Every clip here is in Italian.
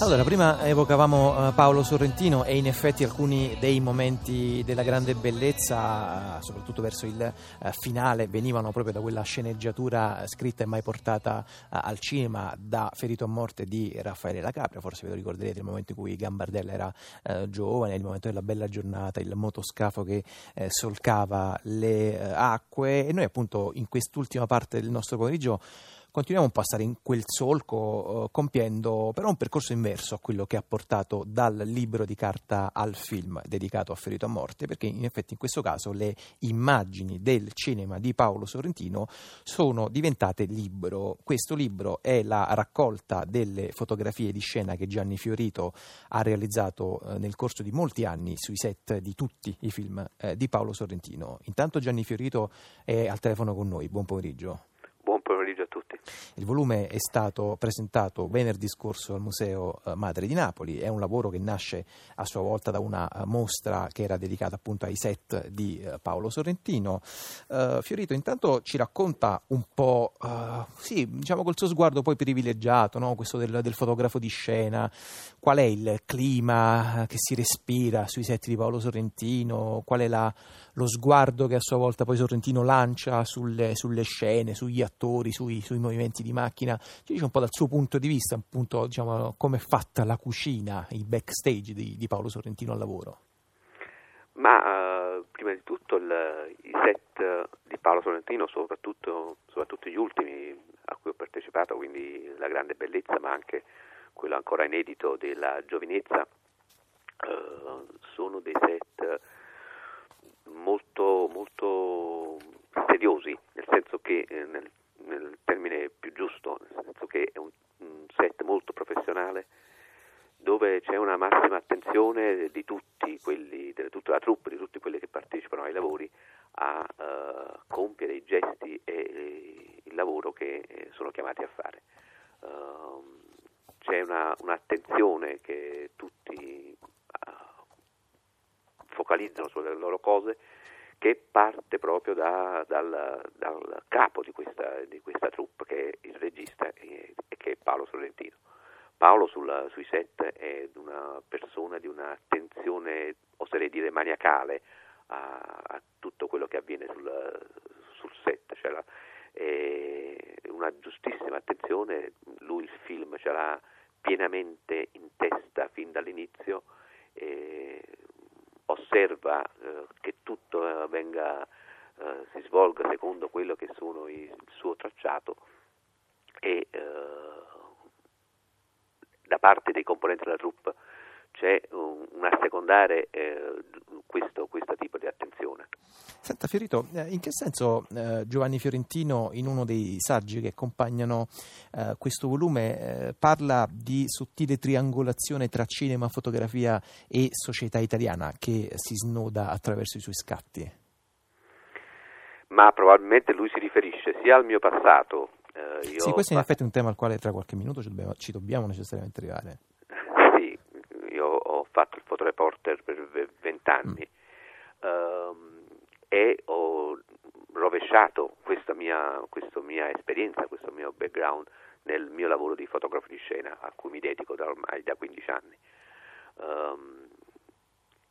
Allora, prima evocavamo uh, Paolo Sorrentino e in effetti alcuni dei momenti della grande bellezza, uh, soprattutto verso il uh, finale, venivano proprio da quella sceneggiatura scritta e mai portata al cinema da Ferito a morte di Raffaele La Capria. Forse ve lo ricorderete il momento in cui Gambardella era giovane, il momento della bella giornata, il motoscafo che solcava le acque e noi appunto in quest'ultima parte del nostro pomeriggio continuiamo un po' a stare in quel solco, eh, compiendo però un percorso inverso a quello che ha portato dal libro di carta al film dedicato a Ferito a Morte, perché in effetti in questo caso le immagini del cinema di Paolo Sorrentino sono diventate libro. Questo libro è la raccolta delle fotografie di scena che Gianni Fiorito ha realizzato eh, nel corso di molti anni sui set di tutti i film eh, di Paolo Sorrentino. Intanto Gianni Fiorito è al telefono con noi, buon pomeriggio. Il volume è stato presentato venerdì scorso al Museo eh, Madre di Napoli, è un lavoro che nasce a sua volta da una eh, mostra che era dedicata appunto ai set di eh, Paolo Sorrentino. Uh, Fiorito intanto ci racconta un po', uh, sì, diciamo col suo sguardo poi privilegiato, no? questo del, del, fotografo di scena, qual è il clima che si respira sui set di Paolo Sorrentino, qual è la, lo sguardo che a sua volta poi Sorrentino lancia sulle, sulle scene, sugli attori, sui, sui movimenti movimenti di macchina, ci dice un po' dal suo punto di vista, appunto, diciamo, come è fatta la cucina, il backstage di, di Paolo Sorrentino al lavoro. Ma uh, prima di tutto il, i set di Paolo Sorrentino, soprattutto, soprattutto, gli ultimi a cui ho partecipato, quindi La grande bellezza, ma anche quello ancora inedito della giovinezza, uh, sono dei set molto, molto sediosi, nel senso che eh, nel nel termine più giusto, nel senso che è un, un set molto professionale dove c'è una massima attenzione di tutti quelli, di tutta la troupe, di tutti quelli che partecipano ai lavori a uh, compiere i gesti e, e, il lavoro che eh, sono chiamati a fare. Uh, c'è una, un'attenzione che tutti uh, focalizzano sulle loro cose che parte proprio da, dal, dal, capo di questa, di questa troupe che è il regista e, e che è Paolo Sorrentino. Paolo sulla, sui set è una persona di un'attenzione, oserei dire maniacale, a, a tutto quello che avviene sul, sul set, cioè la, una giustissima attenzione, lui il film ce l'ha pienamente in testa fin dall'inizio, osserva eh, che tutto eh, venga, eh, si svolga secondo quello che sono il suo tracciato e eh, da parte dei componenti della troupe c'è un, un assecondare eh, questo, questo, tipo di attenzione. Senta Fiorito, eh, in che senso eh, Giovanni Fiorentino in uno dei saggi che accompagnano eh, questo volume eh, parla di sottile triangolazione tra cinema, fotografia e società italiana che si snoda attraverso i suoi scatti? Ma probabilmente lui si riferisce sia al mio passato. Eh, sì, questo in effetti è un tema al quale tra qualche minuto ci dobbiamo, ci dobbiamo necessariamente arrivare fotoreporter per vent'anni mm. um, e ho rovesciato questa mia, questa mia esperienza, questo mio background nel mio lavoro di fotografo di scena a cui mi dedico da ormai da 15 anni. Um,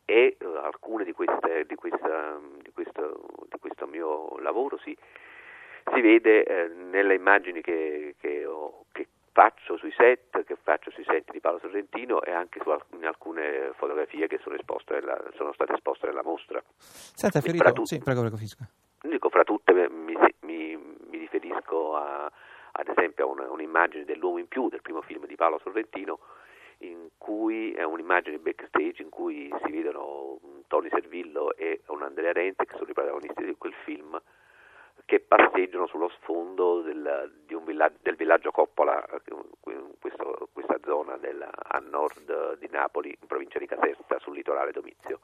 e uh, alcune di, queste, di, questa, di, questo, di, questo, mio lavoro si, si vede eh, nelle immagini che, che, ho, che faccio sui set, che faccio sui set di Paolo Sorrentino e anche su in alcune fotografie che sono, nella, sono state esposte nella mostra. Senta, Ferito, tu- sì, prego, prego, Fisco. Dico, fra tutte mi, mi, mi riferisco a, ad esempio a una, un'immagine dell'uomo in più del primo film di Paolo Sorrentino in cui è un'immagine backstage in cui si vedono Tony Servillo e un Andrea Renzi che sono i protagonisti di quel film che passeggiano sullo sfondo del, villaggio, del villaggio Coppola, questo, questa zona del, a nord di Napoli, in provincia di Caserta, sul litorale Domizio.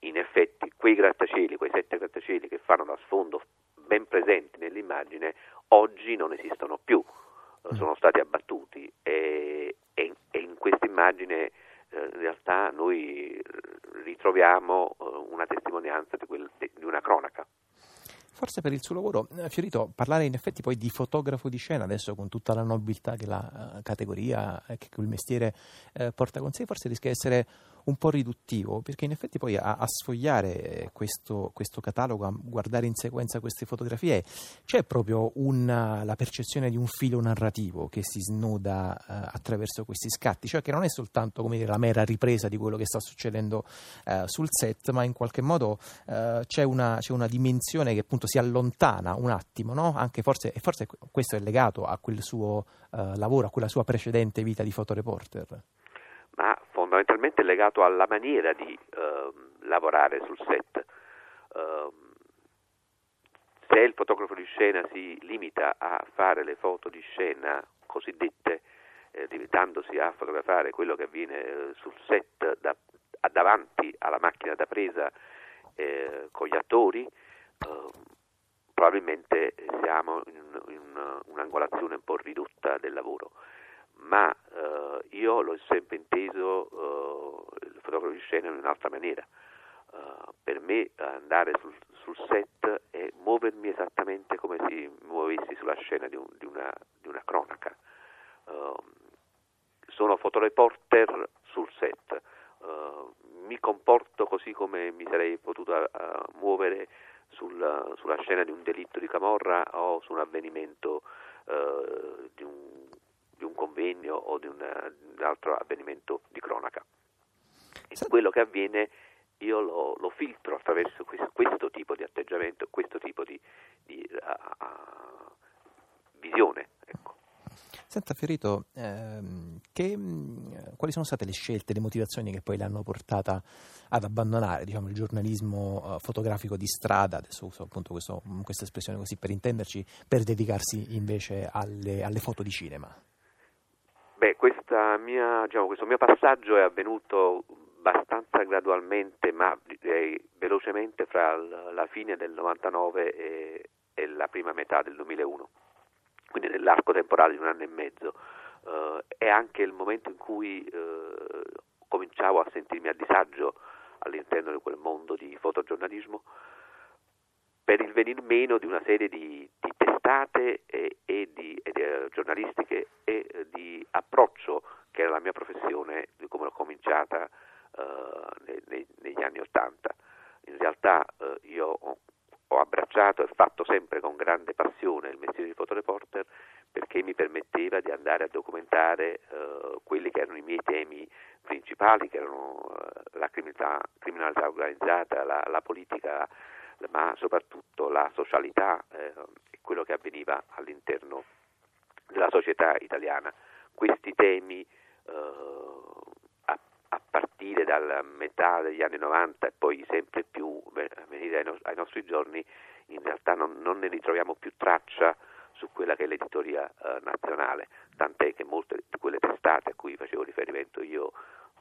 In effetti quei grattacieli, quei sette grattacieli che fanno da sfondo ben presenti nell'immagine, oggi non esistono più, mm. sono stati abbattuti e, e, e in questa immagine eh, in realtà noi ritroviamo eh, una testimonianza di, quel, di una cronaca. Forse per il suo lavoro, eh, Fiorito, parlare in effetti poi di fotografo di scena, adesso con tutta la nobiltà che la uh, categoria e che quel mestiere uh, porta con sé, forse rischia di essere un po' riduttivo, perché in effetti poi a, a sfogliare questo, questo, catalogo, a guardare in sequenza queste fotografie, c'è proprio una, la percezione di un filo narrativo che si snoda uh, attraverso questi scatti, cioè che non è soltanto come dire, la mera ripresa di quello che sta succedendo uh, sul set, ma in qualche modo uh, c'è, una, c'è, una, dimensione che appunto si allontana un attimo, no? Anche forse, e forse questo è legato a quel suo lavoro, a quella sua precedente vita di fotoreporter fondamentalmente legato alla maniera di eh, lavorare sul set. Eh, se il fotografo di scena si limita a fare le foto di scena cosiddette, eh, limitandosi a fotografare quello che avviene eh, sul set da, davanti alla macchina da presa eh, con gli attori, ehm, probabilmente siamo in, in un'angolazione un po' ridotta del lavoro ma eh, io l'ho sempre inteso eh, il fotografo di scena in un'altra maniera. Uh, per me andare sul, sul, set è muovermi esattamente come se muovessi sulla scena di, un, di, una, di una, cronaca. Uh, sono fotoreporter sul set, uh, mi comporto così come mi sarei potuto muovere sul, sulla scena di un delitto di camorra o su un avvenimento di un di un convegno o di un, un altro avvenimento di cronaca. E quello che avviene io lo, lo filtro attraverso questo, questo, tipo di atteggiamento, questo tipo di, di uh, uh, visione. Ecco. Senta Ferito, ehm, che, quali sono state le scelte, le motivazioni che poi l'hanno portata ad abbandonare diciamo, il giornalismo uh, fotografico di strada, adesso uso appunto questo, questa espressione così per intenderci, per dedicarsi invece alle, alle foto di cinema? Beh, mia, diciamo, questo mio passaggio è avvenuto abbastanza gradualmente, ma direi velocemente fra la fine del 99 e, e la prima metà del 2001, quindi nell'arco temporale di un anno e mezzo. Uh, è anche il momento in cui uh, cominciavo a sentirmi a disagio all'interno di quel mondo di fotogiornalismo per il venir meno di una serie di, di testate e, e di, e di uh, giornalistiche e uh, di approccio che era la mia professione come l'ho cominciata uh, nei, negli anni Ottanta. In realtà io ho, ho, abbracciato e fatto sempre con grande passione il mestiere di fotoreporter perché mi permetteva di andare a documentare quelli che erano i miei temi principali, che erano la criminalità, criminalità organizzata, la, la politica ma soprattutto la socialità eh, quello che avveniva all'interno della società italiana. Questi temi eh, a, partire dalla metà degli anni 90 e poi sempre più venire ai, no, ai nostri giorni, in realtà non, non, ne ritroviamo più traccia su quella che è l'editoria eh, nazionale, tant'è che molte di quelle testate a cui facevo riferimento io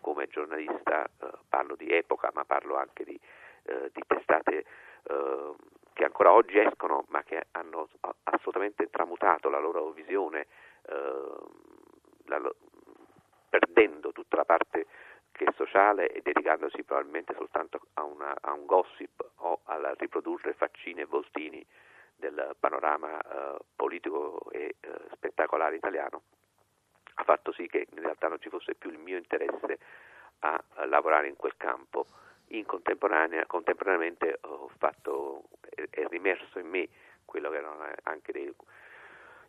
come giornalista, eh, parlo di epoca, ma parlo anche di, eh, di testate eh, che ancora oggi escono ma che hanno assolutamente tramutato la loro visione, eh, la, perdendo tutta la parte che è sociale e dedicandosi probabilmente soltanto a, una, a un gossip o a riprodurre faccine e voltini del panorama eh, politico e eh, spettacolare italiano, ha fatto sì che in realtà non ci fosse più il mio interesse a, lavorare in quel campo. In contemporanea, contemporaneamente ho fatto, è, rimerso in me quello che era anche dei,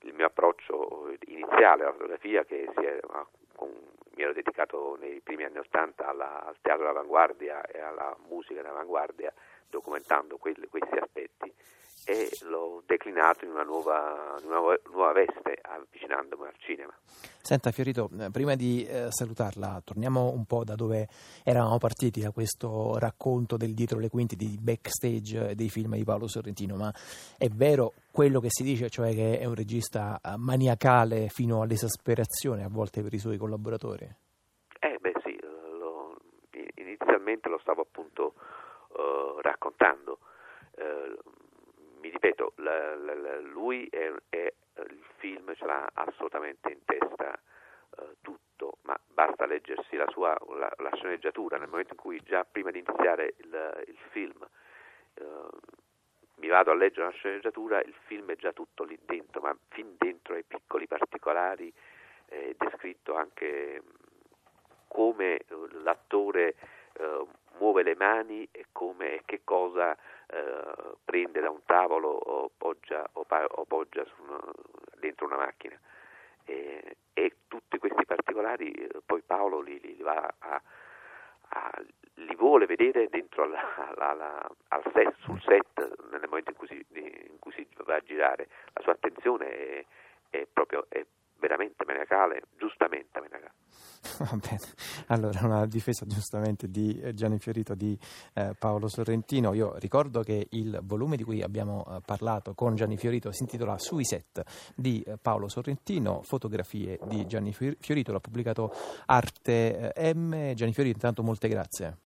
il mio approccio iniziale alla fotografia che è, con, mi ero dedicato nei primi anni Ottanta al teatro d'avanguardia e alla musica d'avanguardia documentando quelli, questi aspetti e l'ho declinato in una nuova, in una nuova veste avvicinandomi al cinema. Senta Fiorito, eh, prima di eh, salutarla, torniamo un po' da dove eravamo partiti, da questo racconto del dietro le quinte, di backstage dei film di Paolo Sorrentino, ma è vero quello che si dice, cioè che è un regista eh, maniacale fino all'esasperazione a volte per i suoi collaboratori? Eh beh sì, lo, inizialmente lo stavo appunto uh, raccontando. Uh, mi ripeto, la, la, la, lui è, è, il film ce l'ha assolutamente in testa uh, tutto, ma basta leggersi la sua la, sceneggiatura nel momento in cui già prima di iniziare il, il film uh, mi vado a leggere una sceneggiatura, il film è già tutto lì dentro, ma fin dentro ai piccoli particolari è descritto anche come l'attore eh, muove le mani e come che cosa eh, prende da un tavolo o poggia, o, o poggia una, dentro una macchina. E, e, tutti questi particolari eh, poi Paolo li, li, va a, a, li vuole vedere dentro la, la, la, al set, sul set nel momento in cui si, in cui si va a girare. La sua attenzione è, è proprio è veramente maniacale, giustamente maniacale. Va bene, allora una difesa giustamente di eh, Gianni Fiorito di eh, Paolo Sorrentino. Io ricordo che il volume di cui abbiamo eh, parlato con Gianni Fiorito si intitola Sui set di eh, Paolo Sorrentino, fotografie di Gianni Fiorito, l'ha pubblicato Arte eh, M. Gianni Fiorito, intanto molte grazie.